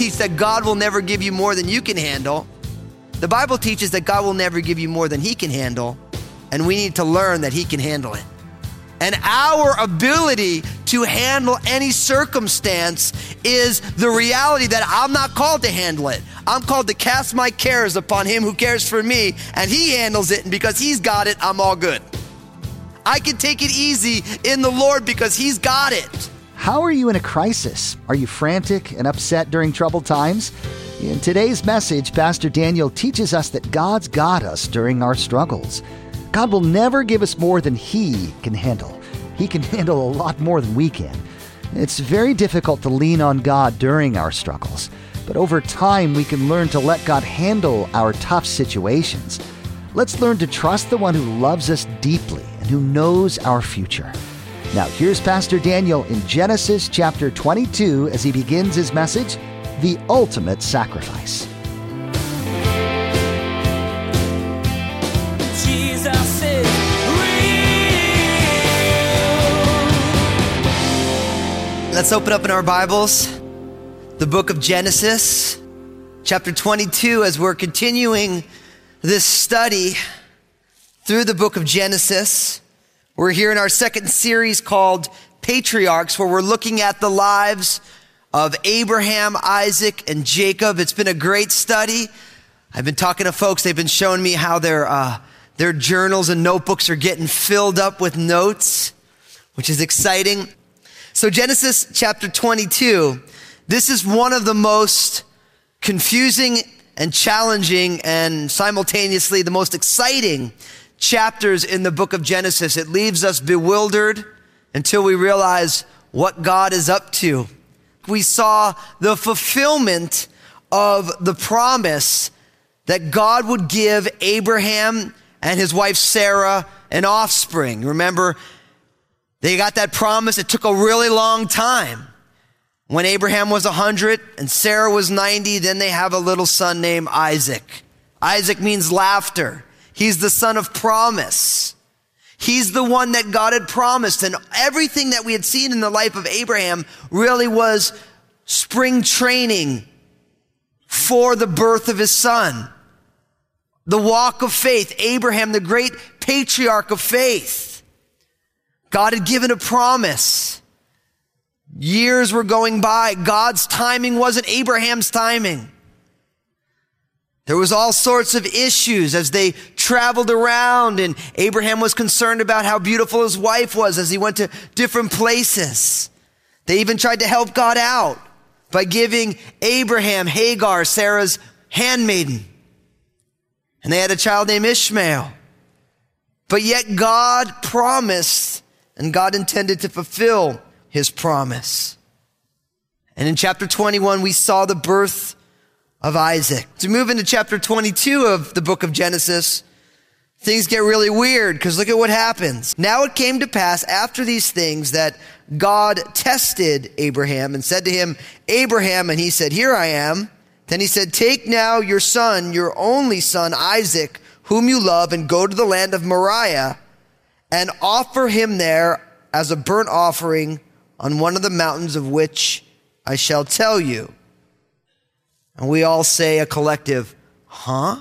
teach that God will never give you more than you can handle. The Bible teaches that God will never give you more than He can handle, and we need to learn that He can handle it. And our ability to handle any circumstance is the reality that I'm not called to handle it. I'm called to cast my cares upon Him who cares for me, and He handles it. And because He's got it, I'm all good. I can take it easy in the Lord because He's got it. How are you in a crisis? Are you frantic and upset during troubled times? In today's message, Pastor Daniel teaches us that God's got us during our struggles. God will never give us more than He can handle. He can handle a lot more than we can. It's very difficult to lean on God during our struggles, but over time we can learn to let God handle our tough situations. Let's learn to trust the one who loves us deeply and who knows our future. Now, here's Pastor Daniel in Genesis chapter 22 as he begins his message The Ultimate Sacrifice. Let's open up in our Bibles the book of Genesis, chapter 22, as we're continuing this study through the book of Genesis. We're here in our second series called Patriarchs, where we're looking at the lives of Abraham, Isaac, and Jacob. It's been a great study. I've been talking to folks, they've been showing me how their, uh, their journals and notebooks are getting filled up with notes, which is exciting. So, Genesis chapter 22, this is one of the most confusing and challenging and simultaneously the most exciting chapters in the book of Genesis. It leaves us bewildered until we realize what God is up to. We saw the fulfillment of the promise that God would give Abraham and his wife Sarah an offspring. Remember, they got that promise. It took a really long time. When Abraham was 100 and Sarah was 90, then they have a little son named Isaac. Isaac means laughter. He's the son of promise. He's the one that God had promised. And everything that we had seen in the life of Abraham really was spring training for the birth of his son. The walk of faith. Abraham, the great patriarch of faith. God had given a promise. Years were going by. God's timing wasn't Abraham's timing. There was all sorts of issues as they traveled around and Abraham was concerned about how beautiful his wife was as he went to different places. They even tried to help God out by giving Abraham Hagar, Sarah's handmaiden. And they had a child named Ishmael. But yet God promised and God intended to fulfill his promise. And in chapter 21, we saw the birth of Isaac. To move into chapter 22 of the book of Genesis, things get really weird because look at what happens. Now it came to pass after these things that God tested Abraham and said to him, Abraham, and he said, Here I am. Then he said, Take now your son, your only son, Isaac, whom you love, and go to the land of Moriah and offer him there as a burnt offering on one of the mountains of which I shall tell you. And we all say a collective, huh?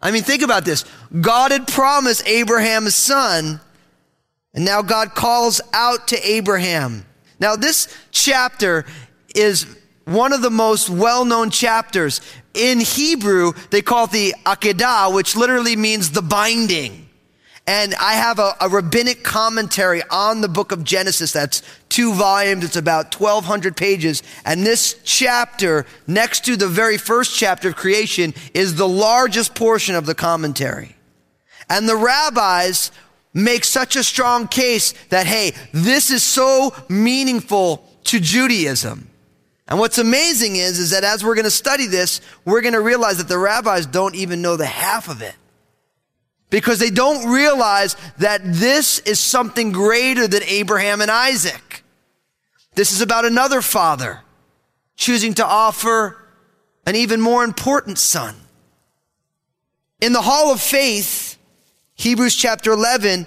I mean, think about this. God had promised Abraham a son, and now God calls out to Abraham. Now, this chapter is one of the most well-known chapters. In Hebrew, they call it the Akedah, which literally means the binding. And I have a, a, rabbinic commentary on the book of Genesis that's two volumes. It's about 1200 pages. And this chapter, next to the very first chapter of creation, is the largest portion of the commentary. And the rabbis make such a strong case that, hey, this is so meaningful to Judaism. And what's amazing is, is that as we're going to study this, we're going to realize that the rabbis don't even know the half of it. Because they don't realize that this is something greater than Abraham and Isaac. This is about another father choosing to offer an even more important son. In the hall of faith, Hebrews chapter 11,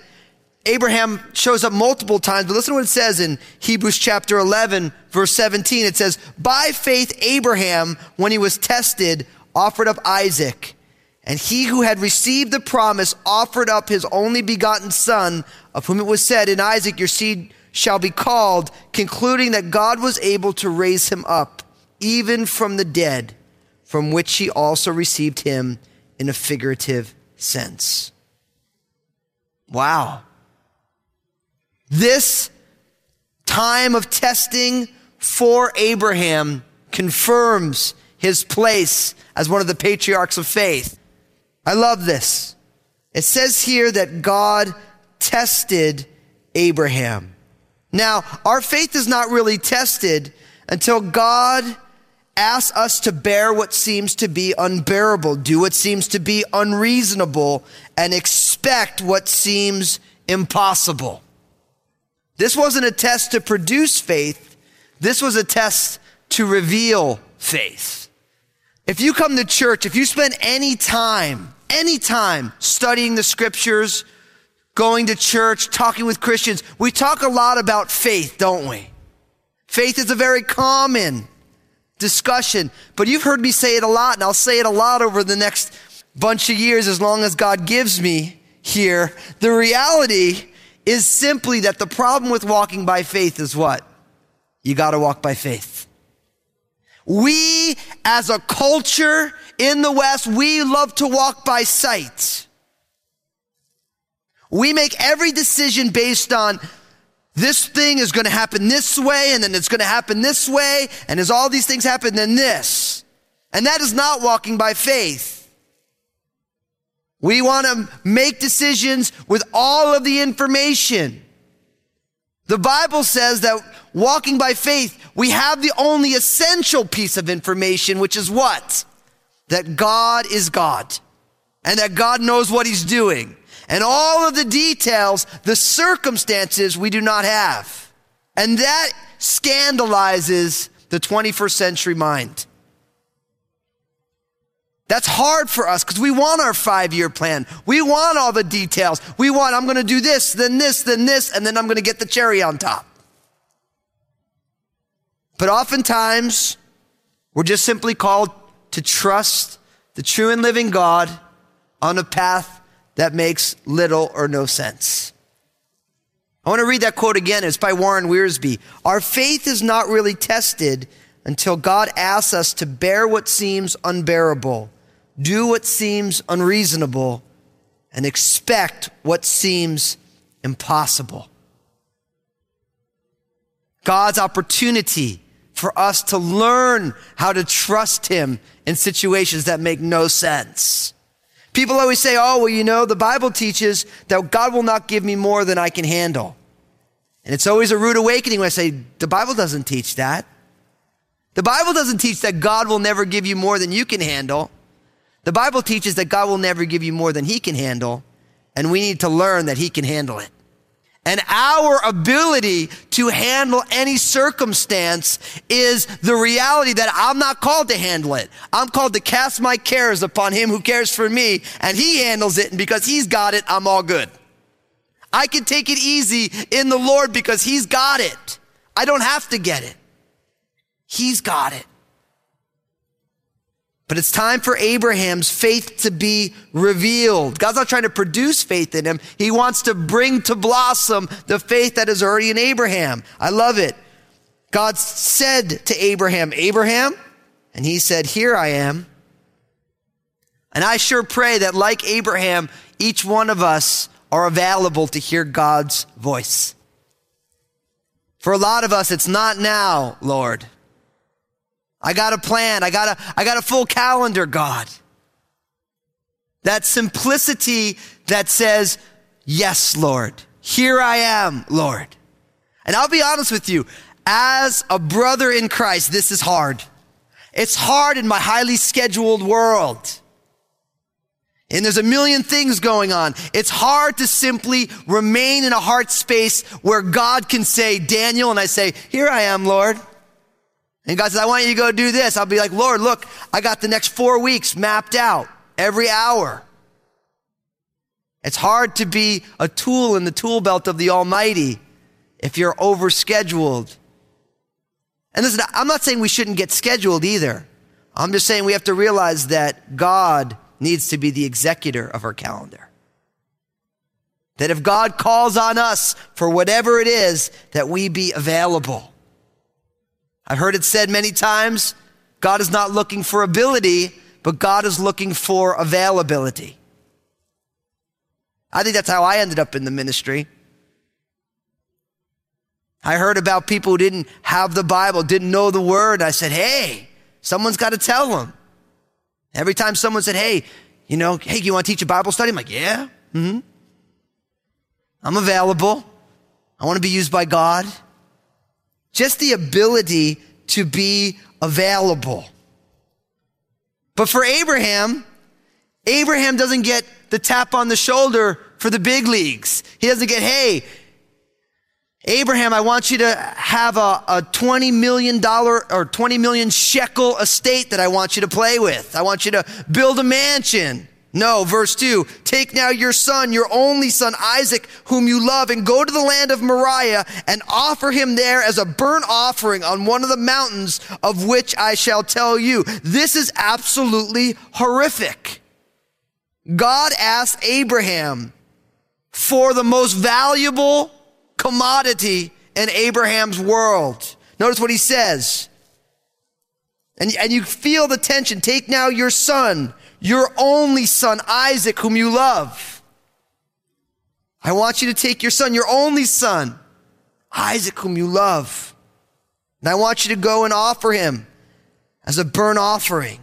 Abraham shows up multiple times, but listen to what it says in Hebrews chapter 11, verse 17. It says, By faith, Abraham, when he was tested, offered up Isaac. And he who had received the promise offered up his only begotten son, of whom it was said, In Isaac your seed shall be called, concluding that God was able to raise him up, even from the dead, from which he also received him in a figurative sense. Wow. This time of testing for Abraham confirms his place as one of the patriarchs of faith. I love this. It says here that God tested Abraham. Now, our faith is not really tested until God asks us to bear what seems to be unbearable, do what seems to be unreasonable, and expect what seems impossible. This wasn't a test to produce faith. This was a test to reveal faith. If you come to church, if you spend any time, any time studying the scriptures, going to church, talking with Christians, we talk a lot about faith, don't we? Faith is a very common discussion, but you've heard me say it a lot, and I'll say it a lot over the next bunch of years as long as God gives me here. The reality is simply that the problem with walking by faith is what? You got to walk by faith. We, as a culture in the West, we love to walk by sight. We make every decision based on this thing is going to happen this way, and then it's going to happen this way, and as all these things happen, then this. And that is not walking by faith. We want to make decisions with all of the information. The Bible says that walking by faith, we have the only essential piece of information, which is what? That God is God and that God knows what he's doing. And all of the details, the circumstances we do not have. And that scandalizes the 21st century mind. That's hard for us because we want our five year plan. We want all the details. We want, I'm going to do this, then this, then this, and then I'm going to get the cherry on top. But oftentimes, we're just simply called to trust the true and living God on a path that makes little or no sense. I want to read that quote again. It's by Warren Wiersbe. Our faith is not really tested until God asks us to bear what seems unbearable do what seems unreasonable, and expect what seems impossible. God's opportunity for us to learn how to trust Him in situations that make no sense. People always say, oh, well, you know, the Bible teaches that God will not give me more than I can handle. And it's always a rude awakening when I say, the Bible doesn't teach that. The Bible doesn't teach that God will never give you more than you can handle. The Bible teaches that God will never give you more than He can handle, and we need to learn that He can handle it. And our ability to handle any circumstance is the reality that I'm not called to handle it. I'm called to cast my cares upon Him who cares for me, and He handles it, and because He's got it, I'm all good. I can take it easy in the Lord because He's got it. I don't have to get it. He's got it. But it's time for Abraham's faith to be revealed. God's not trying to produce faith in him. He wants to bring to blossom the faith that is already in Abraham. I love it. God said to Abraham, Abraham, and he said, Here I am. And I sure pray that, like Abraham, each one of us are available to hear God's voice. For a lot of us, it's not now, Lord. I got a plan. I got a, I got a full calendar, God. That simplicity that says, yes, Lord. Here I am, Lord. And I'll be honest with you, as a brother in Christ, this is hard. It's hard in my highly scheduled world. And there's a million things going on. It's hard to simply remain in a heart space where God can say, Daniel, and I say, Here I am, Lord. And God says, I want you to go do this. I'll be like, Lord, look, I got the next four weeks mapped out every hour. It's hard to be a tool in the tool belt of the Almighty if you're overscheduled. And listen, I'm not saying we shouldn't get scheduled either. I'm just saying we have to realize that God needs to be the executor of our calendar. That if God calls on us for whatever it is, that we be available. I've heard it said many times God is not looking for ability, but God is looking for availability. I think that's how I ended up in the ministry. I heard about people who didn't have the Bible, didn't know the word. I said, hey, someone's got to tell them. Every time someone said, hey, you know, hey, you want to teach a Bible study? I'm like, yeah, mm-hmm. I'm available. I want to be used by God. Just the ability to be available. But for Abraham, Abraham doesn't get the tap on the shoulder for the big leagues. He doesn't get, hey, Abraham, I want you to have a, a $20 million or 20 million shekel estate that I want you to play with. I want you to build a mansion. No, verse 2 Take now your son, your only son Isaac, whom you love, and go to the land of Moriah and offer him there as a burnt offering on one of the mountains of which I shall tell you. This is absolutely horrific. God asked Abraham for the most valuable commodity in Abraham's world. Notice what he says. And, and you feel the tension. Take now your son, your only son, Isaac, whom you love. I want you to take your son, your only son, Isaac, whom you love. And I want you to go and offer him as a burnt offering.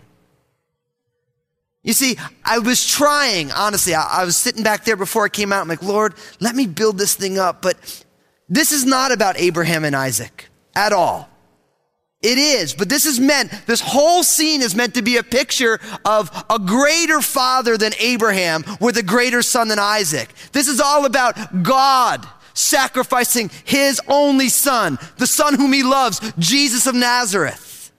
You see, I was trying, honestly, I, I, was sitting back there before I came out. I'm like, Lord, let me build this thing up. But this is not about Abraham and Isaac at all. It is, but this is meant, this whole scene is meant to be a picture of a greater father than Abraham with a greater son than Isaac. This is all about God sacrificing his only son, the son whom he loves, Jesus of Nazareth.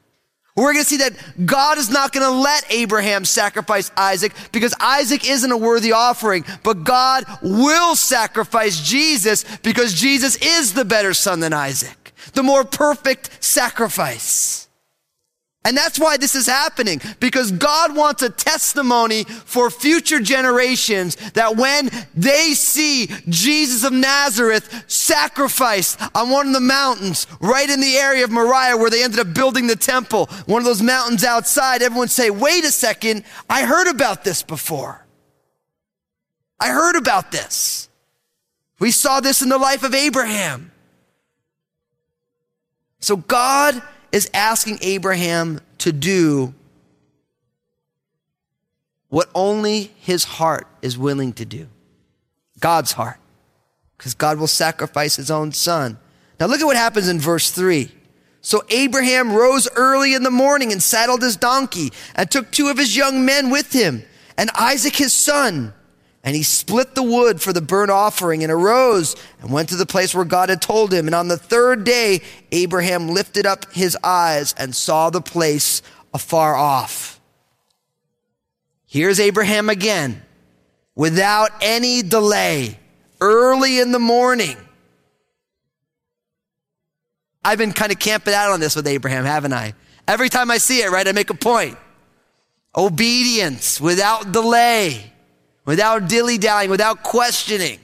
We're going to see that God is not going to let Abraham sacrifice Isaac because Isaac isn't a worthy offering, but God will sacrifice Jesus because Jesus is the better son than Isaac, the more perfect sacrifice. And that's why this is happening, because God wants a testimony for future generations that when they see Jesus of Nazareth sacrificed on one of the mountains right in the area of Moriah where they ended up building the temple, one of those mountains outside, everyone say, wait a second, I heard about this before. I heard about this. We saw this in the life of Abraham. So God is asking Abraham to do what only his heart is willing to do God's heart. Because God will sacrifice his own son. Now look at what happens in verse 3. So Abraham rose early in the morning and saddled his donkey and took two of his young men with him and Isaac his son and he split the wood for the burnt offering and arose and went to the place where God had told him. And on the third day, Abraham lifted up his eyes and saw the place afar off. Here's Abraham again, without any delay, early in the morning. I've been kind of camping out on this with Abraham, haven't I? Every time I see it, right, I make a point. Obedience without delay without dilly dallying, without questioning.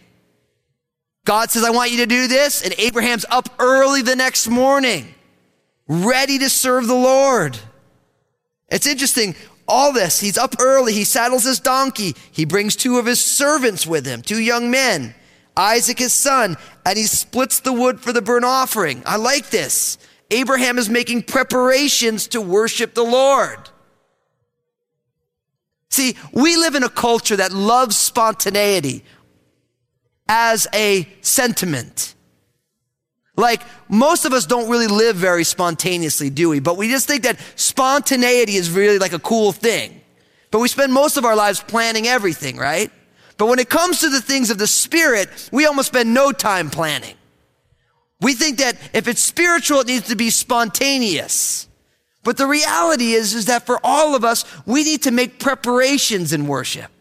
God says, I want you to do this. And Abraham's up early the next morning, ready to serve the Lord. It's interesting. All this, he's up early. He saddles his donkey. He brings two of his servants with him, two young men, Isaac his son, and he splits the wood for the burnt offering. I like this. Abraham is making preparations to worship the Lord. See, we live in a culture that loves spontaneity as a sentiment. Like, most of us don't really live very spontaneously, do we? But we just think that spontaneity is really like a cool thing. but we spend most of our lives planning everything, right? But when it comes to the things of the Spirit, we almost spend no time planning. We think that if it's spiritual, it needs to be spontaneous. But the reality is, is that for all of us, we need to make preparations in worship.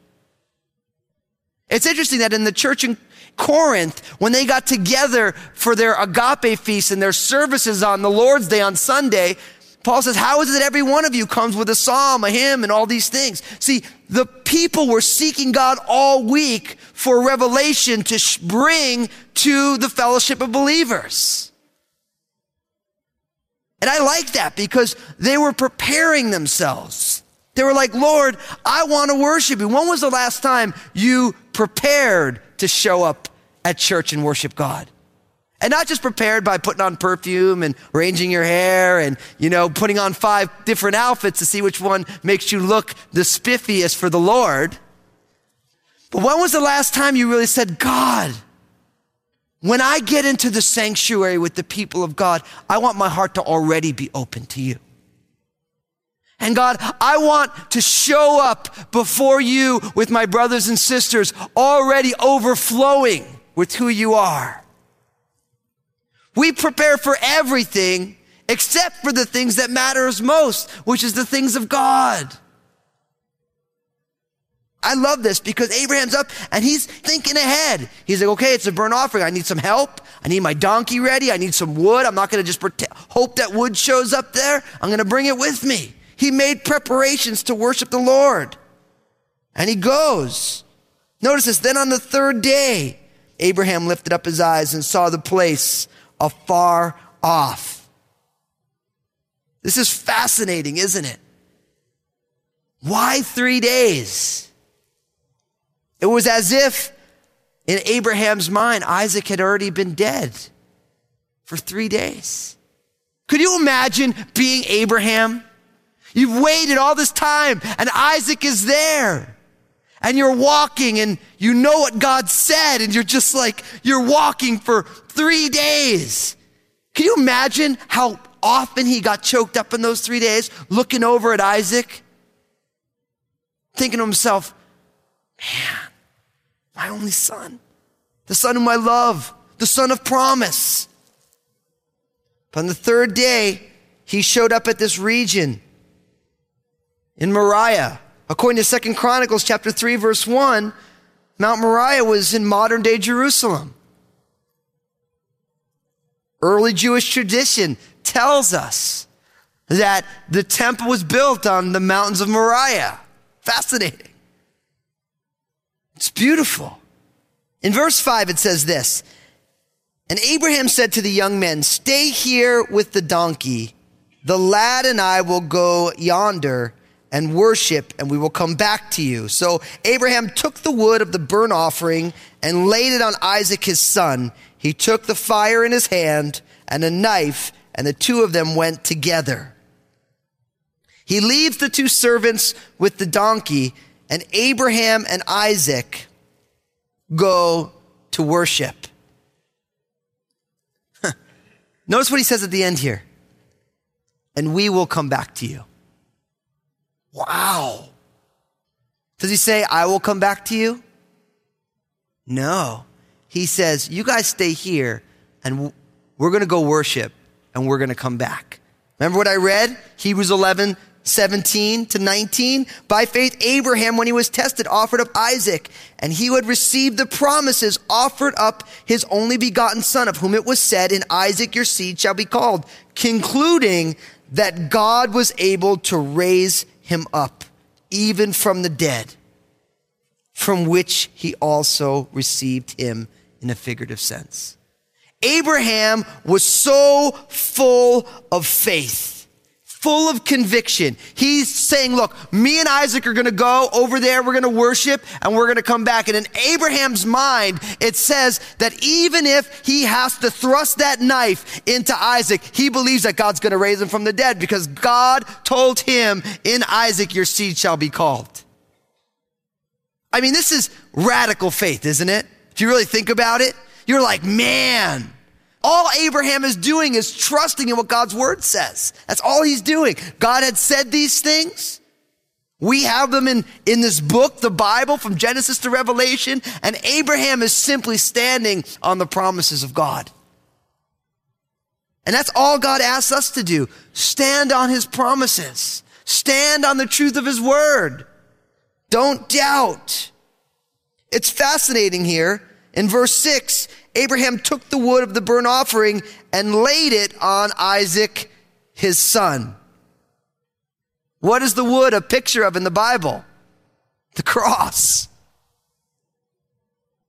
It's interesting that in the church in Corinth, when they got together for their agape feast and their services on the Lord's Day on Sunday, Paul says, How is it that every one of you comes with a psalm, a hymn, and all these things? See, the people were seeking God all week for revelation to bring to the fellowship of believers. And I like that because they were preparing themselves. They were like, Lord, I want to worship you. When was the last time you prepared to show up at church and worship God? And not just prepared by putting on perfume and arranging your hair and, you know, putting on five different outfits to see which one makes you look the spiffiest for the Lord. But when was the last time you really said, God, when I get into the sanctuary with the people of God, I want my heart to already be open to you. And God, I want to show up before you with my brothers and sisters already overflowing with who you are. We prepare for everything except for the things that matters most, which is the things of God. I love this because Abraham's up and he's thinking ahead. He's like, okay, it's a burnt offering. I need some help. I need my donkey ready. I need some wood. I'm not going to just hope that wood shows up there. I'm going to bring it with me. He made preparations to worship the Lord. And he goes. Notice this. Then on the third day, Abraham lifted up his eyes and saw the place afar off. This is fascinating, isn't it? Why three days? It was as if in Abraham's mind, Isaac had already been dead for three days. Could you imagine being Abraham? You've waited all this time and Isaac is there. And you're walking and you know what God said and you're just like, you're walking for three days. Can you imagine how often he got choked up in those three days looking over at Isaac? Thinking to himself, man, my only son, the son whom I love, the son of promise. But on the third day, he showed up at this region in Moriah. According to Second Chronicles chapter 3 verse 1, Mount Moriah was in modern day Jerusalem. Early Jewish tradition tells us that the temple was built on the mountains of Moriah. Fascinating. It's beautiful. In verse 5, it says this And Abraham said to the young men, Stay here with the donkey. The lad and I will go yonder and worship, and we will come back to you. So Abraham took the wood of the burnt offering and laid it on Isaac his son. He took the fire in his hand and a knife, and the two of them went together. He leaves the two servants with the donkey, and Abraham and Isaac go to worship. Notice what he says at the end here. And we will come back to you. Wow. Does he say, I will come back to you? No. He says, You guys stay here and we're going to go worship and we're going to come back. Remember what I read? Hebrews 11, 17 to 19. By faith, Abraham, when he was tested, offered up Isaac, and he who had received the promises offered up his only begotten son, of whom it was said, In Isaac your seed shall be called, concluding that God was able to raise him up, even from the dead, from which he also received him in a figurative sense. Abraham was so full of faith, full of conviction. He's saying, look, me and Isaac are going to go over there. We're going to worship and we're going to come back. And in Abraham's mind, it says that even if he has to thrust that knife into Isaac, he believes that God's going to raise him from the dead because God told him in Isaac, your seed shall be called. I mean, this is radical faith, isn't it? If you really think about it, you're like, man, all Abraham is doing is trusting in what God's word says. That's all he's doing. God had said these things. We have them in, in this book, the Bible, from Genesis to Revelation, and Abraham is simply standing on the promises of God. And that's all God asks us to do. Stand on his promises. Stand on the truth of his word. Don't doubt. It's fascinating here. In verse six, Abraham took the wood of the burnt offering and laid it on Isaac, his son. What is the wood a picture of in the Bible? The cross.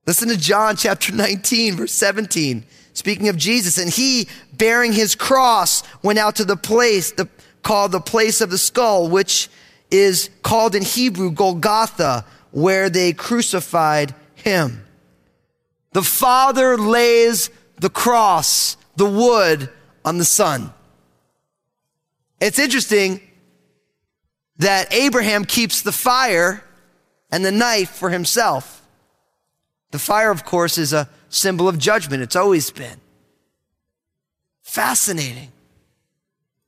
Listen to John chapter 19, verse 17. Speaking of Jesus, and he, bearing his cross, went out to the place the, called the place of the skull, which is called in Hebrew Golgotha, where they crucified him. The Father lays the cross, the wood, on the Son. It's interesting that Abraham keeps the fire and the knife for himself. The fire, of course, is a symbol of judgment. It's always been. Fascinating.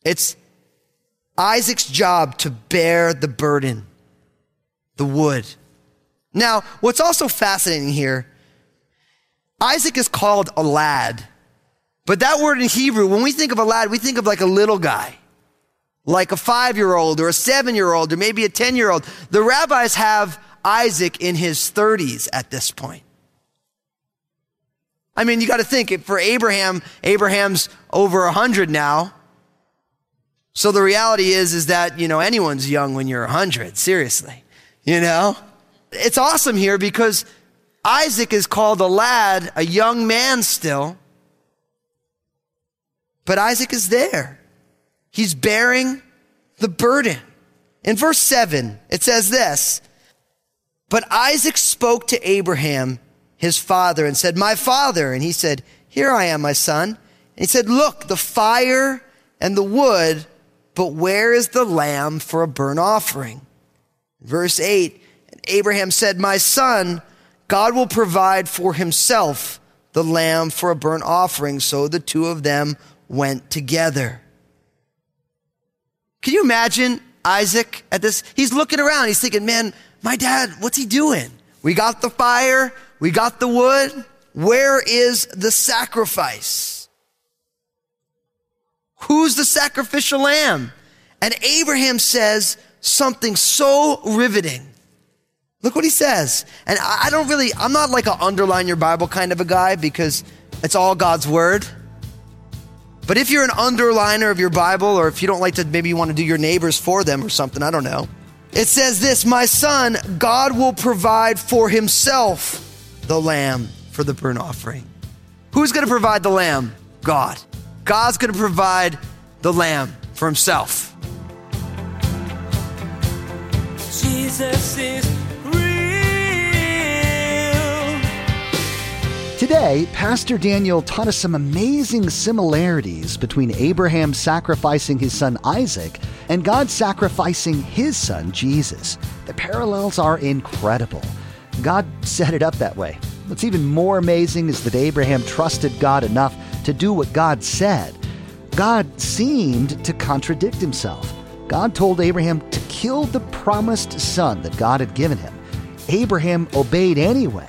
It's Isaac's job to bear the burden, the wood. Now, what's also fascinating here, Isaac is called a lad. But that word in Hebrew, when we think of a lad, we think of like a little guy, like a five year old or a seven year old or maybe a 10 year old. The rabbis have Isaac in his 30s at this point. I mean, you got to think for Abraham, Abraham's over 100 now. So the reality is, is that, you know, anyone's young when you're 100, seriously. You know? It's awesome here because Isaac is called a lad, a young man still. But Isaac is there. He's bearing the burden. In verse 7, it says this But Isaac spoke to Abraham his father and said, My father. And he said, Here I am, my son. And he said, Look, the fire and the wood, but where is the lamb for a burnt offering? Verse 8 And Abraham said, My son, God will provide for himself the lamb for a burnt offering. So the two of them went together. Can you imagine Isaac at this? He's looking around. He's thinking, man, my dad, what's he doing? We got the fire. We got the wood. Where is the sacrifice? Who's the sacrificial lamb? And Abraham says something so riveting. Look what he says. And I don't really, I'm not like a underline your Bible kind of a guy because it's all God's word. But if you're an underliner of your Bible, or if you don't like to, maybe you want to do your neighbors for them or something, I don't know. It says this My son, God will provide for himself the lamb for the burnt offering. Who's going to provide the lamb? God. God's going to provide the lamb for himself. Jesus is Today, Pastor Daniel taught us some amazing similarities between Abraham sacrificing his son Isaac and God sacrificing his son Jesus. The parallels are incredible. God set it up that way. What's even more amazing is that Abraham trusted God enough to do what God said. God seemed to contradict himself. God told Abraham to kill the promised son that God had given him. Abraham obeyed anyway.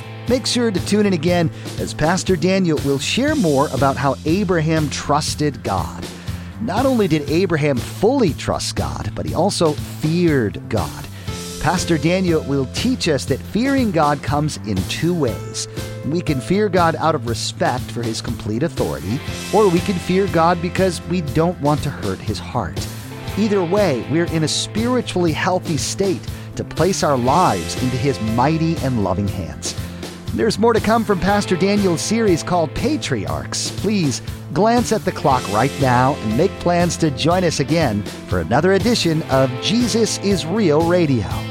Make sure to tune in again as Pastor Daniel will share more about how Abraham trusted God. Not only did Abraham fully trust God, but he also feared God. Pastor Daniel will teach us that fearing God comes in two ways We can fear God out of respect for his complete authority, or we can fear God because we don't want to hurt his heart. Either way, we're in a spiritually healthy state to place our lives into his mighty and loving hands. There's more to come from Pastor Daniel's series called Patriarchs. Please glance at the clock right now and make plans to join us again for another edition of Jesus is Real Radio.